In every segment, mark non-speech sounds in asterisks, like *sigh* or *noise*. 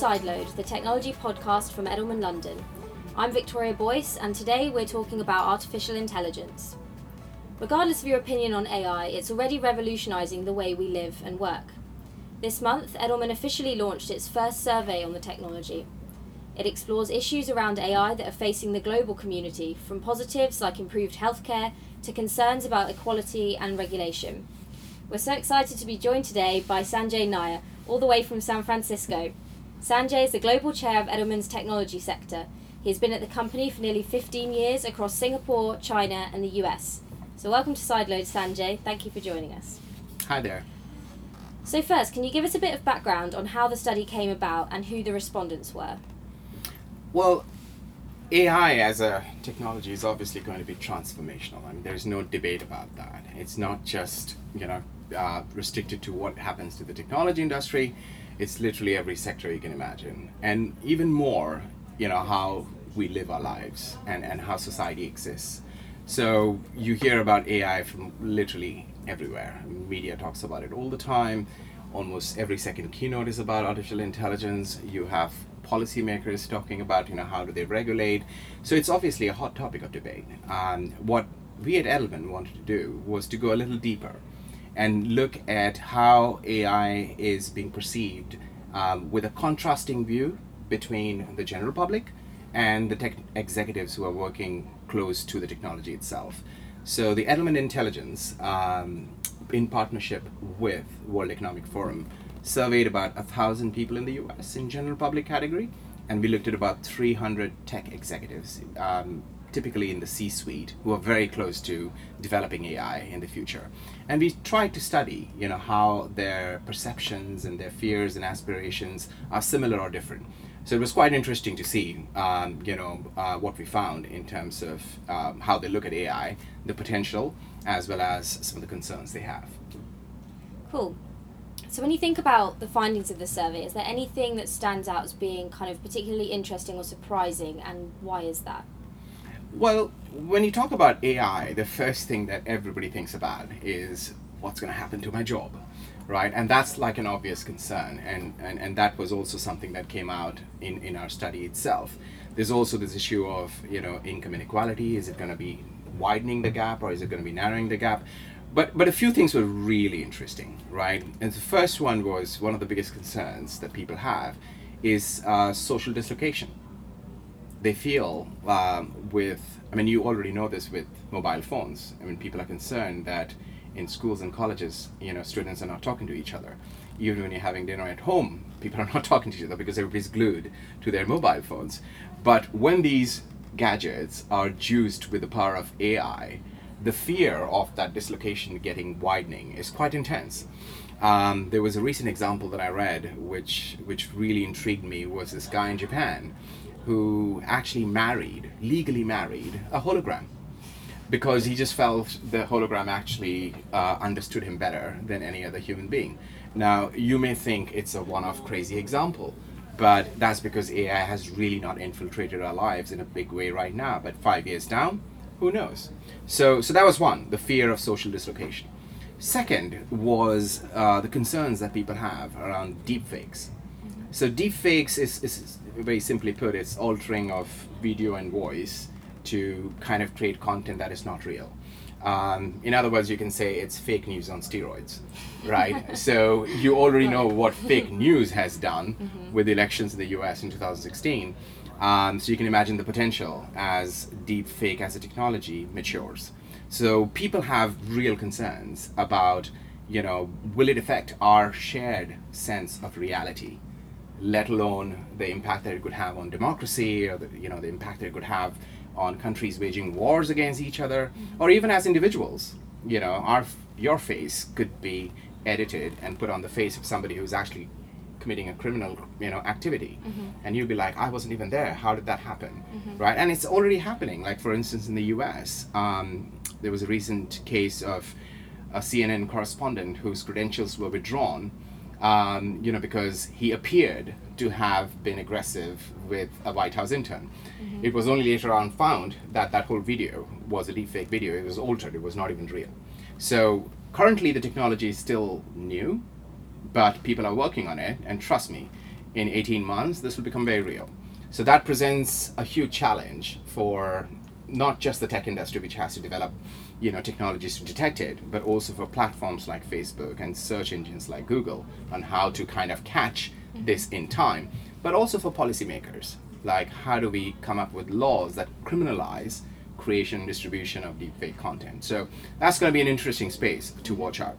Sideload, the technology podcast from Edelman London. I'm Victoria Boyce, and today we're talking about artificial intelligence. Regardless of your opinion on AI, it's already revolutionising the way we live and work. This month, Edelman officially launched its first survey on the technology. It explores issues around AI that are facing the global community, from positives like improved healthcare to concerns about equality and regulation. We're so excited to be joined today by Sanjay Nair, all the way from San Francisco. Sanjay is the global chair of Edelman's technology sector. He's been at the company for nearly 15 years across Singapore, China, and the US. So, welcome to Sideload, Sanjay. Thank you for joining us. Hi there. So, first, can you give us a bit of background on how the study came about and who the respondents were? Well, AI as a technology is obviously going to be transformational. I mean, there's no debate about that. It's not just you know uh, restricted to what happens to the technology industry. It's literally every sector you can imagine, and even more, you know, how we live our lives and and how society exists. So you hear about AI from literally everywhere. Media talks about it all the time. Almost every second keynote is about artificial intelligence. You have policymakers talking about, you know, how do they regulate. So it's obviously a hot topic of debate. Um, what we at Edelman wanted to do was to go a little deeper and look at how AI is being perceived um, with a contrasting view between the general public and the tech executives who are working close to the technology itself. So the Edelman Intelligence, um, in partnership with World Economic Forum, surveyed about a thousand people in the U.S. in general public category, and we looked at about 300 tech executives, um, typically in the C-suite, who are very close to developing AI in the future. And we tried to study, you know, how their perceptions and their fears and aspirations are similar or different. So it was quite interesting to see, um, you know, uh, what we found in terms of um, how they look at AI, the potential, as well as some of the concerns they have. Cool. So when you think about the findings of the survey, is there anything that stands out as being kind of particularly interesting or surprising, and why is that? Well, when you talk about AI, the first thing that everybody thinks about is what's going to happen to my job, right? And that's like an obvious concern, and, and, and that was also something that came out in, in our study itself. There's also this issue of, you know, income inequality. Is it going to be widening the gap or is it going to be narrowing the gap? But, but a few things were really interesting, right? And the first one was one of the biggest concerns that people have is uh, social dislocation they feel um, with, I mean, you already know this with mobile phones. I mean, people are concerned that in schools and colleges, you know, students are not talking to each other. Even when you're having dinner at home, people are not *laughs* talking to each other because everybody's glued to their mobile phones. But when these gadgets are juiced with the power of AI, the fear of that dislocation getting widening is quite intense. Um, there was a recent example that I read, which which really intrigued me, was this guy in Japan who actually married, legally married, a hologram because he just felt the hologram actually uh, understood him better than any other human being. Now, you may think it's a one off crazy example, but that's because AI has really not infiltrated our lives in a big way right now. But five years down, who knows? So, so that was one the fear of social dislocation. Second was uh, the concerns that people have around deepfakes. So, deepfakes is, is very simply put, it's altering of video and voice to kind of create content that is not real. Um, in other words, you can say it's fake news on steroids, right? *laughs* so you already know what fake news has done mm-hmm. with the elections in the US in 2016. Um, so you can imagine the potential as deep fake as a technology matures. So people have real concerns about, you know, will it affect our shared sense of reality? Let alone the impact that it could have on democracy or the, you know the impact that it could have on countries waging wars against each other or even as individuals. You know our your face could be edited and put on the face of somebody who's actually committing a criminal you know activity. Mm-hmm. and you'd be like i wasn't even there. How did that happen? Mm-hmm. right? And it's already happening. Like for instance in the us um, there was a recent case of a cnn correspondent whose credentials were withdrawn um, you know, because he appeared to have been aggressive with a White House intern. Mm-hmm. It was only later on found that that whole video was a deepfake video. It was altered. It was not even real. So currently, the technology is still new, but people are working on it. And trust me, in 18 months, this will become very real. So that presents a huge challenge for not just the tech industry, which has to develop you know technologies to detect it, but also for platforms like Facebook and search engines like Google on how to kind of catch this in time, but also for policymakers, like how do we come up with laws that criminalize creation and distribution of deepfake content. So that's going to be an interesting space to watch out.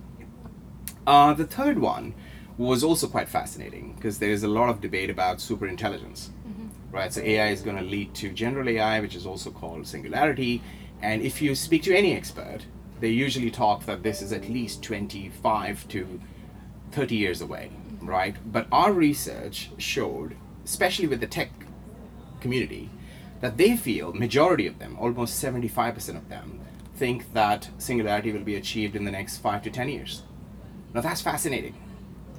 Uh, the third one was also quite fascinating because there's a lot of debate about superintelligence, mm-hmm. right? So AI is going to lead to general AI, which is also called singularity. And if you speak to any expert, they usually talk that this is at least 25 to 30 years away, right? But our research showed, especially with the tech community, that they feel, majority of them, almost 75% of them, think that singularity will be achieved in the next five to 10 years. Now that's fascinating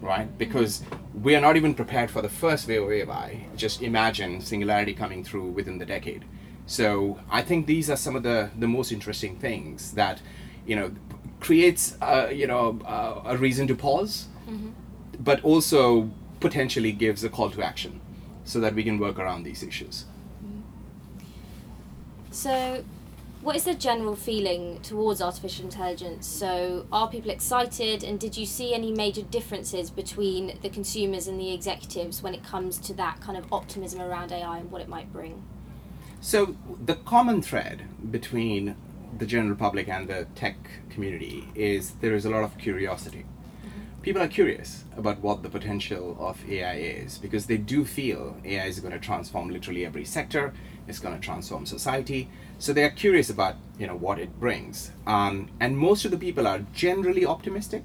right? Because we are not even prepared for the first wave of AI. Just imagine singularity coming through within the decade. So I think these are some of the, the most interesting things that, you know, creates, uh, you know, uh, a reason to pause, mm-hmm. but also potentially gives a call to action so that we can work around these issues. So what is the general feeling towards artificial intelligence? So, are people excited, and did you see any major differences between the consumers and the executives when it comes to that kind of optimism around AI and what it might bring? So, the common thread between the general public and the tech community is there is a lot of curiosity. Mm-hmm. People are curious about what the potential of AI is because they do feel AI is going to transform literally every sector, it's going to transform society so they are curious about you know what it brings, um, and most of the people are generally optimistic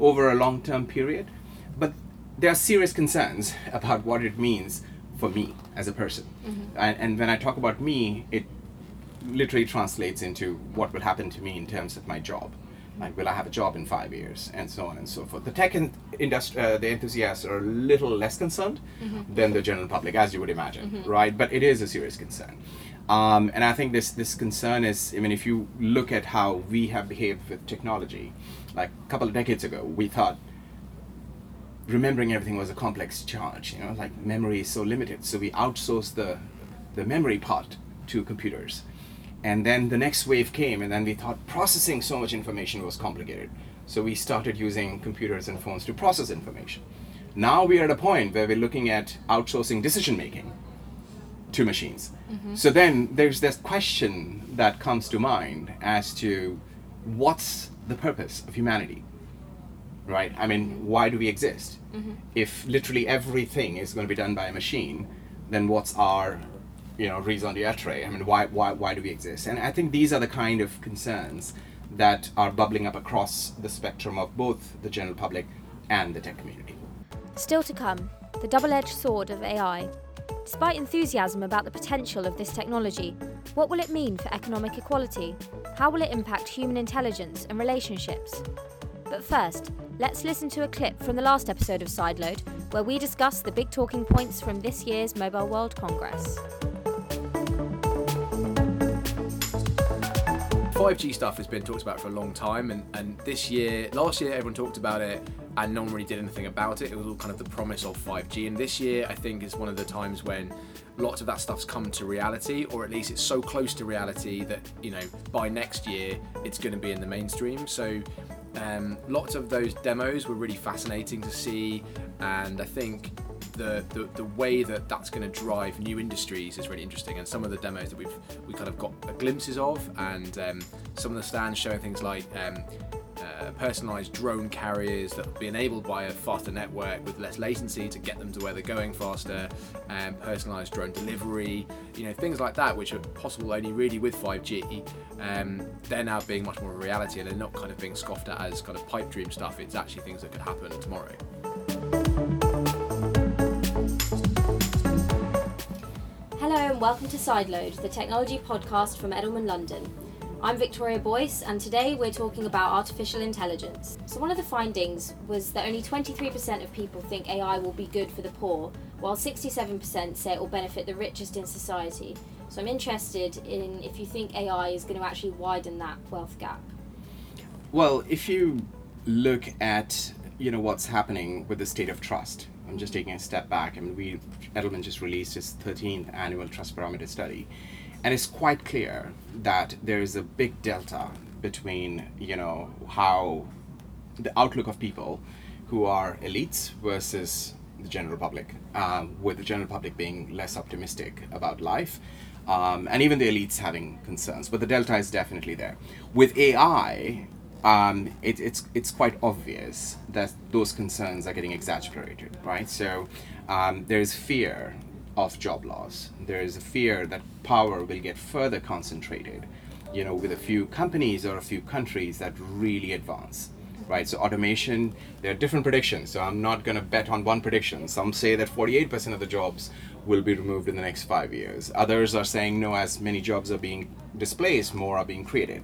over a long-term period, but there are serious concerns *laughs* about what it means for me as a person. Mm-hmm. And, and when I talk about me, it literally translates into what will happen to me in terms of my job. Like, will I have a job in five years, and so on and so forth. The tech in- industry, uh, the enthusiasts are a little less concerned mm-hmm. than the general public, as you would imagine, mm-hmm. right? But it is a serious concern. Um, and I think this this concern is, I mean, if you look at how we have behaved with technology, like a couple of decades ago, we thought remembering everything was a complex charge. You know, like memory is so limited, so we outsourced the the memory part to computers. And then the next wave came, and then we thought processing so much information was complicated. So we started using computers and phones to process information. Now we are at a point where we're looking at outsourcing decision making to machines. Mm-hmm. So then there's this question that comes to mind as to what's the purpose of humanity? Right? I mean, why do we exist? Mm-hmm. If literally everything is going to be done by a machine, then what's our you know raison d'etre? I mean, why, why, why do we exist? And I think these are the kind of concerns that are bubbling up across the spectrum of both the general public and the tech community. Still to come, the double edged sword of AI Despite enthusiasm about the potential of this technology, what will it mean for economic equality? How will it impact human intelligence and relationships? But first, let's listen to a clip from the last episode of Sideload, where we discuss the big talking points from this year's Mobile World Congress. 5G stuff has been talked about for a long time, and, and this year, last year, everyone talked about it, and no one really did anything about it. It was all kind of the promise of 5G, and this year, I think, is one of the times when lots of that stuff's come to reality, or at least it's so close to reality that you know by next year it's going to be in the mainstream. So. Um, lots of those demos were really fascinating to see, and I think the, the, the way that that's going to drive new industries is really interesting. And some of the demos that we've we kind of got glimpses of, and um, some of the stands showing things like um, uh, personalized drone carriers that will be enabled by a faster network with less latency to get them to where they're going faster, and um, personalized drone delivery, you know, things like that, which are possible only really with 5G. Um, they're now being much more a reality, and they're not kind of being scoffed at as kind of pipe dream stuff. It's actually things that could happen tomorrow. Hello and welcome to Sideload, the technology podcast from Edelman London. I'm Victoria Boyce, and today we're talking about artificial intelligence. So, one of the findings was that only 23% of people think AI will be good for the poor, while 67% say it will benefit the richest in society. So, I'm interested in if you think AI is going to actually widen that wealth gap. Well, if you look at you know what's happening with the state of trust. I'm just taking a step back. I mean, we Edelman just released his 13th annual trust barometer study, and it's quite clear that there is a big delta between you know how the outlook of people who are elites versus the general public, um, with the general public being less optimistic about life. Um, and even the elites having concerns, but the delta is definitely there. With AI, um, it, it's it's quite obvious that those concerns are getting exaggerated, right? So um, there is fear of job loss. There is a fear that power will get further concentrated, you know, with a few companies or a few countries that really advance, right? So automation, there are different predictions. So I'm not going to bet on one prediction. Some say that 48% of the jobs will be removed in the next five years. Others are saying no, as many jobs are being displaced, more are being created.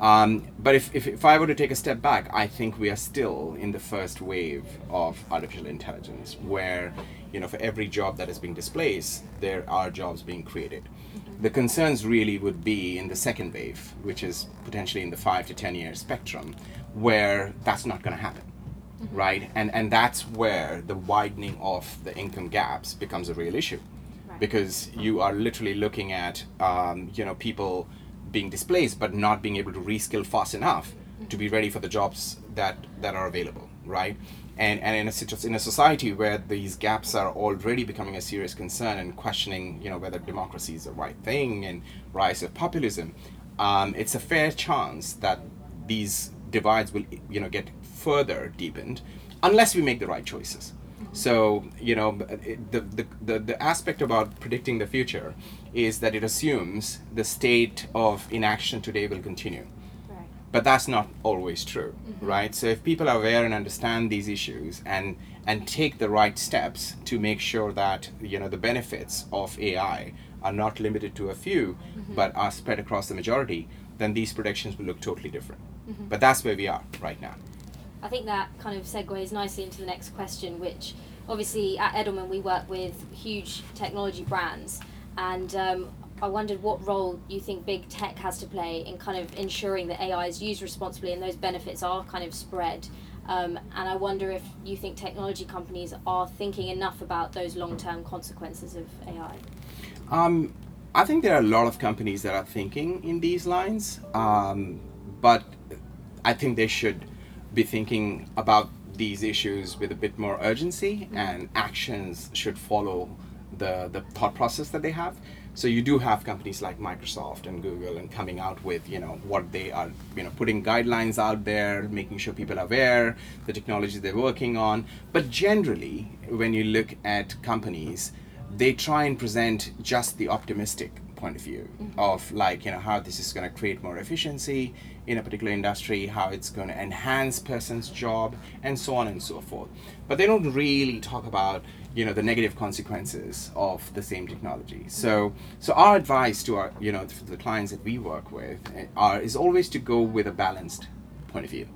Um, but if, if, if I were to take a step back, I think we are still in the first wave of artificial intelligence, where you know for every job that is being displaced, there are jobs being created. The concerns really would be in the second wave, which is potentially in the five to ten year spectrum, where that's not going to happen right? And and that's where the widening of the income gaps becomes a real issue, Right. because you are literally looking at um, you know people being displaced but not being able to reskill fast enough to be ready for the jobs that that are available, right? And and in a in a society where these gaps are already becoming a serious concern and questioning you know whether democracy is the right thing and rise of populism, um, it's a fair chance that these divides will you know get further deepened unless we make the right choices. So you know uh, the, the, the, the aspect about predicting the future is that it assumes the state of inaction today will continue. Right. but that's not always true mm-hmm. right? So if people are aware and understand these issues and and take the right steps to make sure that you know the benefits of ai are not limited to a few mm-hmm. but are spread across the majority then these predictions will look totally different but that's where we are right now I think that kind of segues nicely into the next question, which obviously at Edelman we work with huge technology brands, and um, I wondered what role you think big tech has to play in kind of ensuring that AI is used responsibly and those benefits are kind of spread. Um, and I wonder if you think technology companies are thinking enough about those long term consequences of AI. Um, I think there are a lot of companies that are thinking in these lines, um, but I think they should be thinking about these issues with a bit more urgency, and actions should follow the the thought process that they have. So you do have companies like Microsoft and Google and coming out with you know what they are you know putting guidelines out there, making sure people are aware the technologies they're working on. But generally, when you look at companies, they try and present just the optimistic point of view of like you know how this is going to create more efficiency in a particular industry how it's going to enhance person's job and so on and so forth. But they don't really talk about you know the negative consequences of the same technology. So so our advice to our you know the clients that we work with eh, are is always to go with a balanced point of view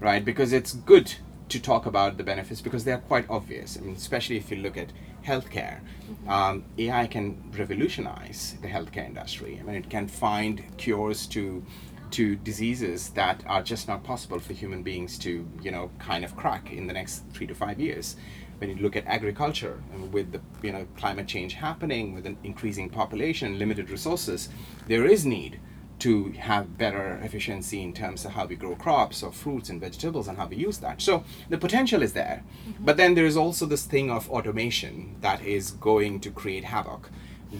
right? Because it's good to talk about the benefits because they are quite obvious. I mean, especially if you look at healthcare, um, AI can revolutionize the healthcare industry. I mean, it can find cures to to diseases that are just not possible for human beings to, you know, kind of crack in the next three to five years. When you look at agriculture, with the you know climate change happening, with an increasing population, limited resources, there is need to have better efficiency in terms of how we grow crops or fruits and vegetables and how we use that. So the potential is there. Mm-hmm. But then there is also this thing of automation that is going to create havoc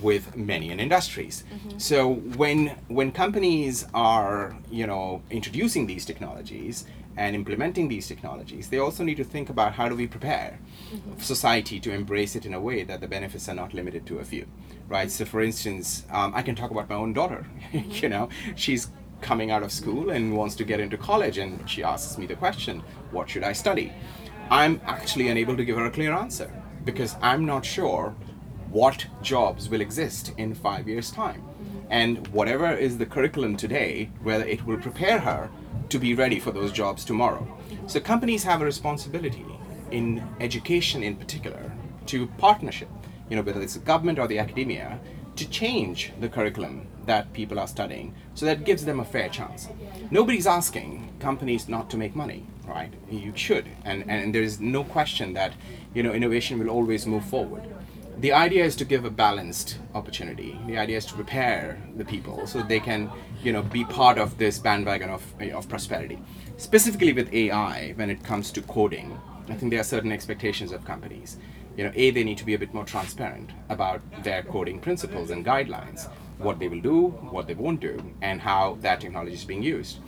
with many in industries. Mm-hmm. So when when companies are, you know, introducing these technologies and implementing these technologies, they also need to think about how do we prepare mm-hmm. society to embrace it in a way that the benefits are not limited to a few, right? So, for instance, um, I can talk about my own daughter. *laughs* you know, she's coming out of school and wants to get into college, and she asks me the question, "What should I study?" I'm actually unable to give her a clear answer because I'm not sure what jobs will exist in five years' time. And whatever is the curriculum today, whether it will prepare her to be ready for those jobs tomorrow. So companies have a responsibility in education in particular to partnership, you know, whether it's the government or the academia, to change the curriculum that people are studying so that gives them a fair chance. Nobody's asking companies not to make money, right? You should, and, and there is no question that you know innovation will always move forward. The idea is to give a balanced opportunity. The idea is to prepare the people so they can you know be part of this bandwagon of, of prosperity. Specifically with AI, when it comes to coding, I think there are certain expectations of companies you know, A, they need to be a bit more transparent about their coding principles and guidelines, what they will do, what they won't do, and how that technology is being used.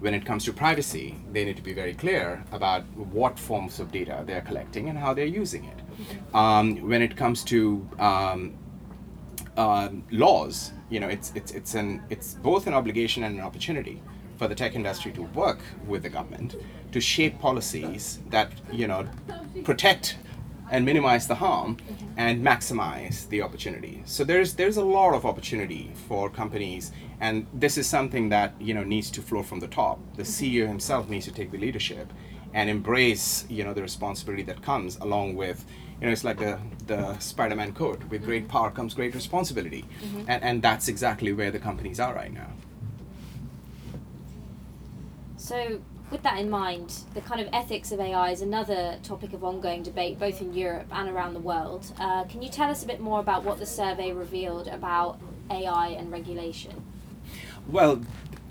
When it comes to privacy, they need to be very clear about what forms of data they're collecting and how they're using it. Um, when it comes to um, uh, laws, you know, it's, it's, it's, an, it's both an obligation and an opportunity for the tech industry to work with the government to shape policies that you know protect and minimize the harm and maximize the opportunity. So there's there's a lot of opportunity for companies and this is something that you know needs to flow from the top. The CEO himself needs to take the leadership and embrace you know the responsibility that comes along with you know it's like the the Spider-Man quote with great power comes great responsibility mm-hmm. and and that's exactly where the companies are right now. So with that in mind, the kind of ethics of AI is another topic of ongoing debate both in Europe and around the world. Uh, can you tell us a bit more about what the survey revealed about AI and regulation? Well,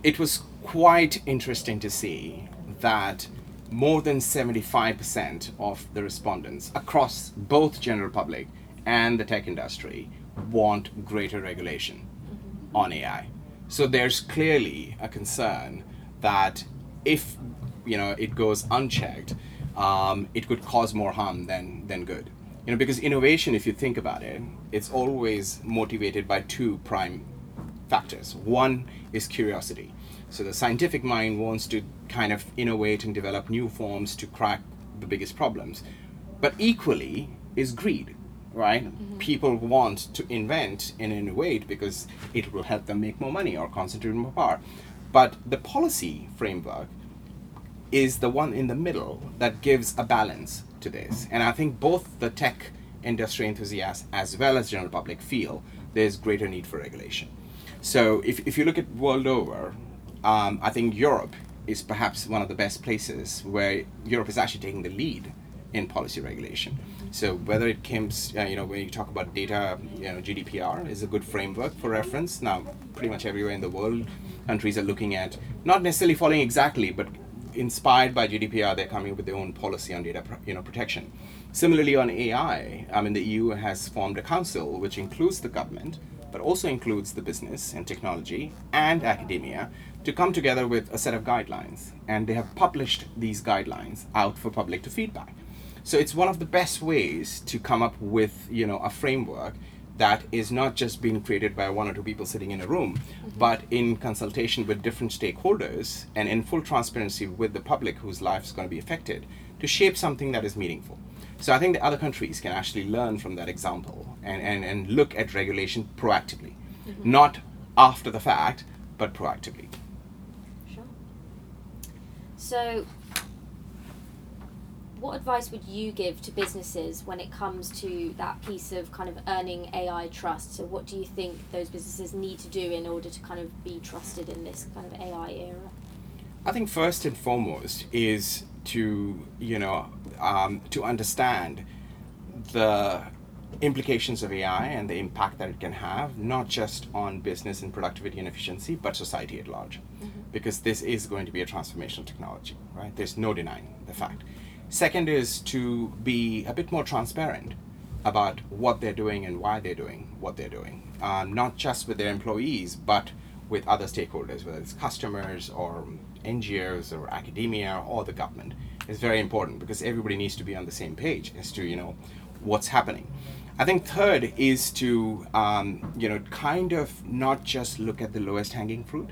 it was quite interesting to see that more than 75% of the respondents across both general public and the tech industry want greater regulation mm-hmm. on AI. So there's clearly a concern that if you know it goes unchecked, um, it could cause more harm than than good. You know, because innovation, if you think about it, it's always motivated by two prime factors. One is curiosity. So the scientific mind wants to kind of innovate and develop new forms to crack the biggest problems. But equally is greed, right? Mm-hmm. People want to invent and innovate because it will help them make more money or concentrate more power. But the policy framework is the one in the middle that gives a balance to this. And I think both the tech industry enthusiasts as well as general public feel there's greater need for regulation. So if, if you look at world over, um, I think Europe is perhaps one of the best places where Europe is actually taking the lead in policy regulation. So whether it comes, uh, you know, when you talk about data, you know, GDPR is a good framework for reference. Now, pretty much everywhere in the world, countries are looking at not necessarily following exactly, but inspired by GDPR, they're coming up with their own policy on data, you know, protection. Similarly, on AI, I mean, the EU has formed a council which includes the government, but also includes the business and technology and academia to come together with a set of guidelines. And they have published these guidelines out for public to feedback. So it's one of the best ways to come up with, you know, a framework that is not just being created by one or two people sitting in a room, mm-hmm. but in consultation with different stakeholders and in full transparency with the public whose life is going to be affected to shape something that is meaningful. So I think the other countries can actually learn from that example and, and, and look at regulation proactively, mm-hmm. not after the fact, but proactively. Sure. So what advice would you give to businesses when it comes to that piece of kind of earning AI trust? So, what do you think those businesses need to do in order to kind of be trusted in this kind of AI era? I think first and foremost is to you know um, to understand the implications of AI and the impact that it can have, not just on business and productivity and efficiency, but society at large. Mm-hmm. Because this is going to be a transformational technology, right? There's no denying the fact. Second is to be a bit more transparent about what they're doing and why they're doing what they're doing, um, not just with their employees, but with other stakeholders, whether it's customers or NGOs or academia or the government. It's very important because everybody needs to be on the same page as to you know what's happening. I think third is to um, you know kind of not just look at the lowest hanging fruit,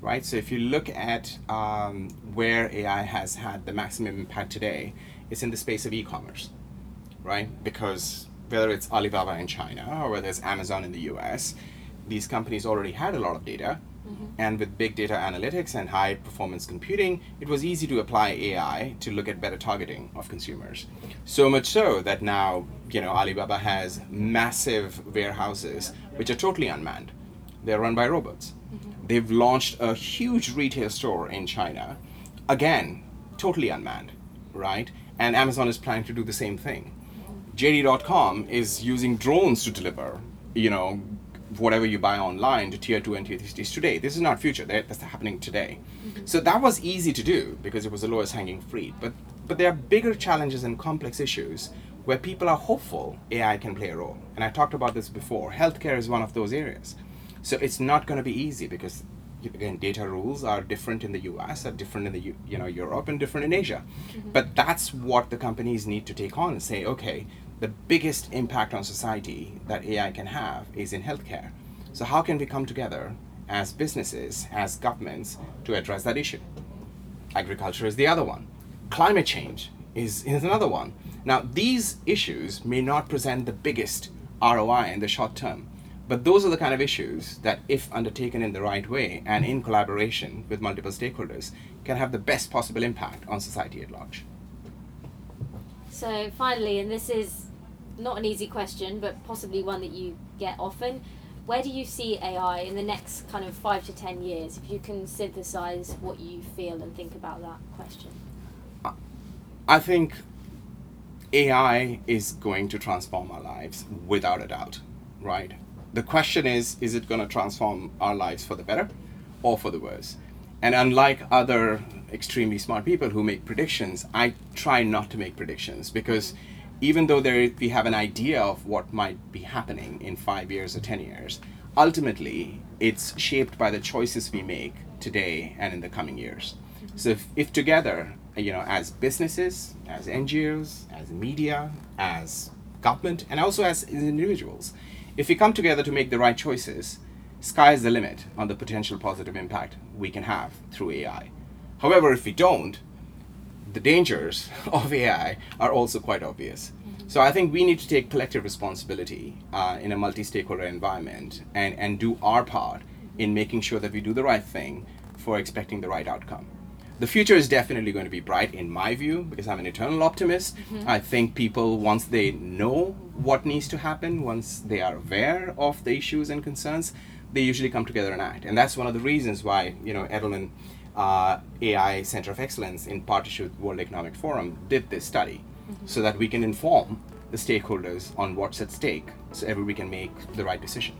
right? So if you look at um, where AI has had the maximum impact today, is in the space of e-commerce, right? Because whether it's Alibaba in China or whether it's Amazon in the US, these companies already had a lot of data mm-hmm. And with big data analytics and high performance computing, it was easy to apply AI to look at better targeting of consumers. So much so that now, you know, Alibaba has massive warehouses which are totally unmanned. They're run by robots. Mm-hmm. They've launched a huge retail store in China, again, totally unmanned, right? And Amazon is planning to do the same thing. JD.com is using drones to deliver, you know, whatever you buy online to tier two and tier three cities today. This is not future. That's happening today. Mm-hmm. So that was easy to do because it was the lowest hanging fruit. But but there are bigger challenges and complex issues where people are hopeful AI can play a role. And I talked about this before. Healthcare is one of those areas. So it's not going to be easy because again data rules are different in the US, are different in the U- you know Europe, and different in Asia. Mm-hmm. But that's what the companies need to take on and say, okay, the biggest impact on society that AI can have is in healthcare. So how can we come together as businesses, as governments, to address that issue? Agriculture is the other one. Climate change is, is another one. Now, these issues may not present the biggest ROI in the short term, but those are the kind of issues that, if undertaken in the right way and in collaboration with multiple stakeholders, can have the best possible impact on society at large. So, finally, and this is not an easy question, but possibly one that you get often. Where do you see AI in the next kind of five to ten years? If you can synthesize what you feel and think about that question. I think AI is going to transform our lives without a doubt, right? The question is is it going to transform our lives for the better or for the worse? And unlike other extremely smart people who make predictions, I try not to make predictions because even though there, we have an idea of what might be happening in five years or 10 years, ultimately it's shaped by the choices we make today and in the coming years. So if, if together, you know, as businesses, as NGOs, as media, as government, and also as individuals, if we come together to make the right choices, sky is the limit on the potential positive impact we can have through AI. However, if we don't, the dangers *laughs* of AI are also quite obvious. So I think we need to take collective responsibility uh, in a multi-stakeholder environment and, and do our part in making sure that we do the right thing for expecting the right outcome. The future is definitely going to be bright in my view because I'm an eternal optimist. I think people, once they know what needs to happen, once they are aware of the issues and concerns, they usually come together and act. And that's one of the reasons why, you know, Edelman uh, AI Center of Excellence in partnership with World Economic Forum did this study so that we can inform the stakeholders on what's at stake so everybody can make the right decision.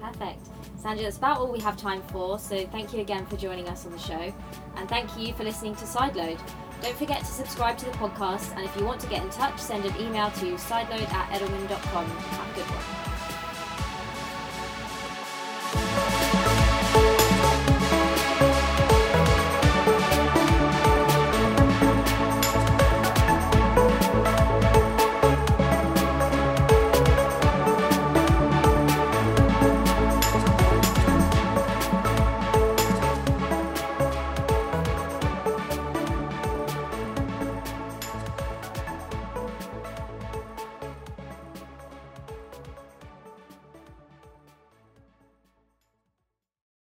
Perfect. Sanjay, that's about all we have time for, so thank you again for joining us on the show. And thank you for listening to Sideload. Don't forget to subscribe to the podcast, and if you want to get in touch, send an email to sideload at edelman.com. Have a good one.